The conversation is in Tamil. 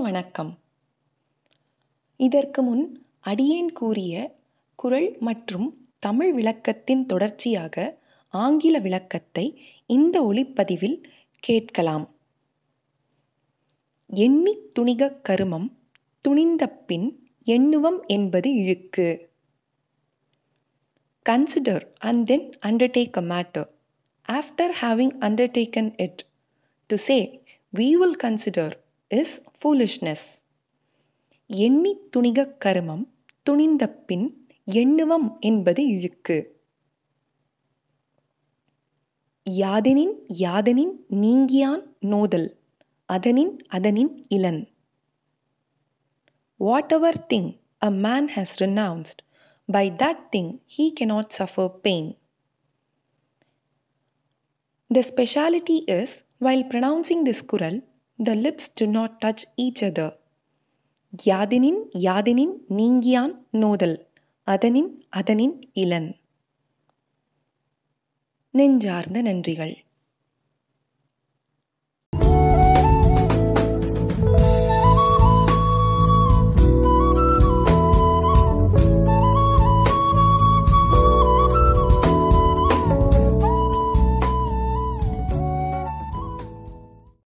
வணக்கம். இதற்கு முன் அடியேன் கூறிய குரல் மற்றும் தமிழ் விளக்கத்தின் தொடர்ச்சியாக ஆங்கில விளக்கத்தை இந்த ஒளிப்பதிவில் கேட்கலாம். எண்ணித் துணிகக் கருமம் துணிந்த பின் எண்ணுவம் என்பது இழுக்கு. Consider and then undertake a matter after having undertaken it to say we will consider is foolishness. எண்ணித் துணிகக் கருமம் துணிந்தபின் எண்ணுவம் என்பது இழுக்கு யாதெனின் யாதெனின் நீங்கியான் நோதல் அதனின் அதனின் இலன் Whatever thing a man has renounced, by that thing he cannot suffer pain. The speciality is, while pronouncing this kural, the lips do not touch each other. யாதெனின் யாதெனின் நீங்கியான் நோதல். அதனின் அதனின் இலன் நெஞ்சார்ந்த நன்றிகள்.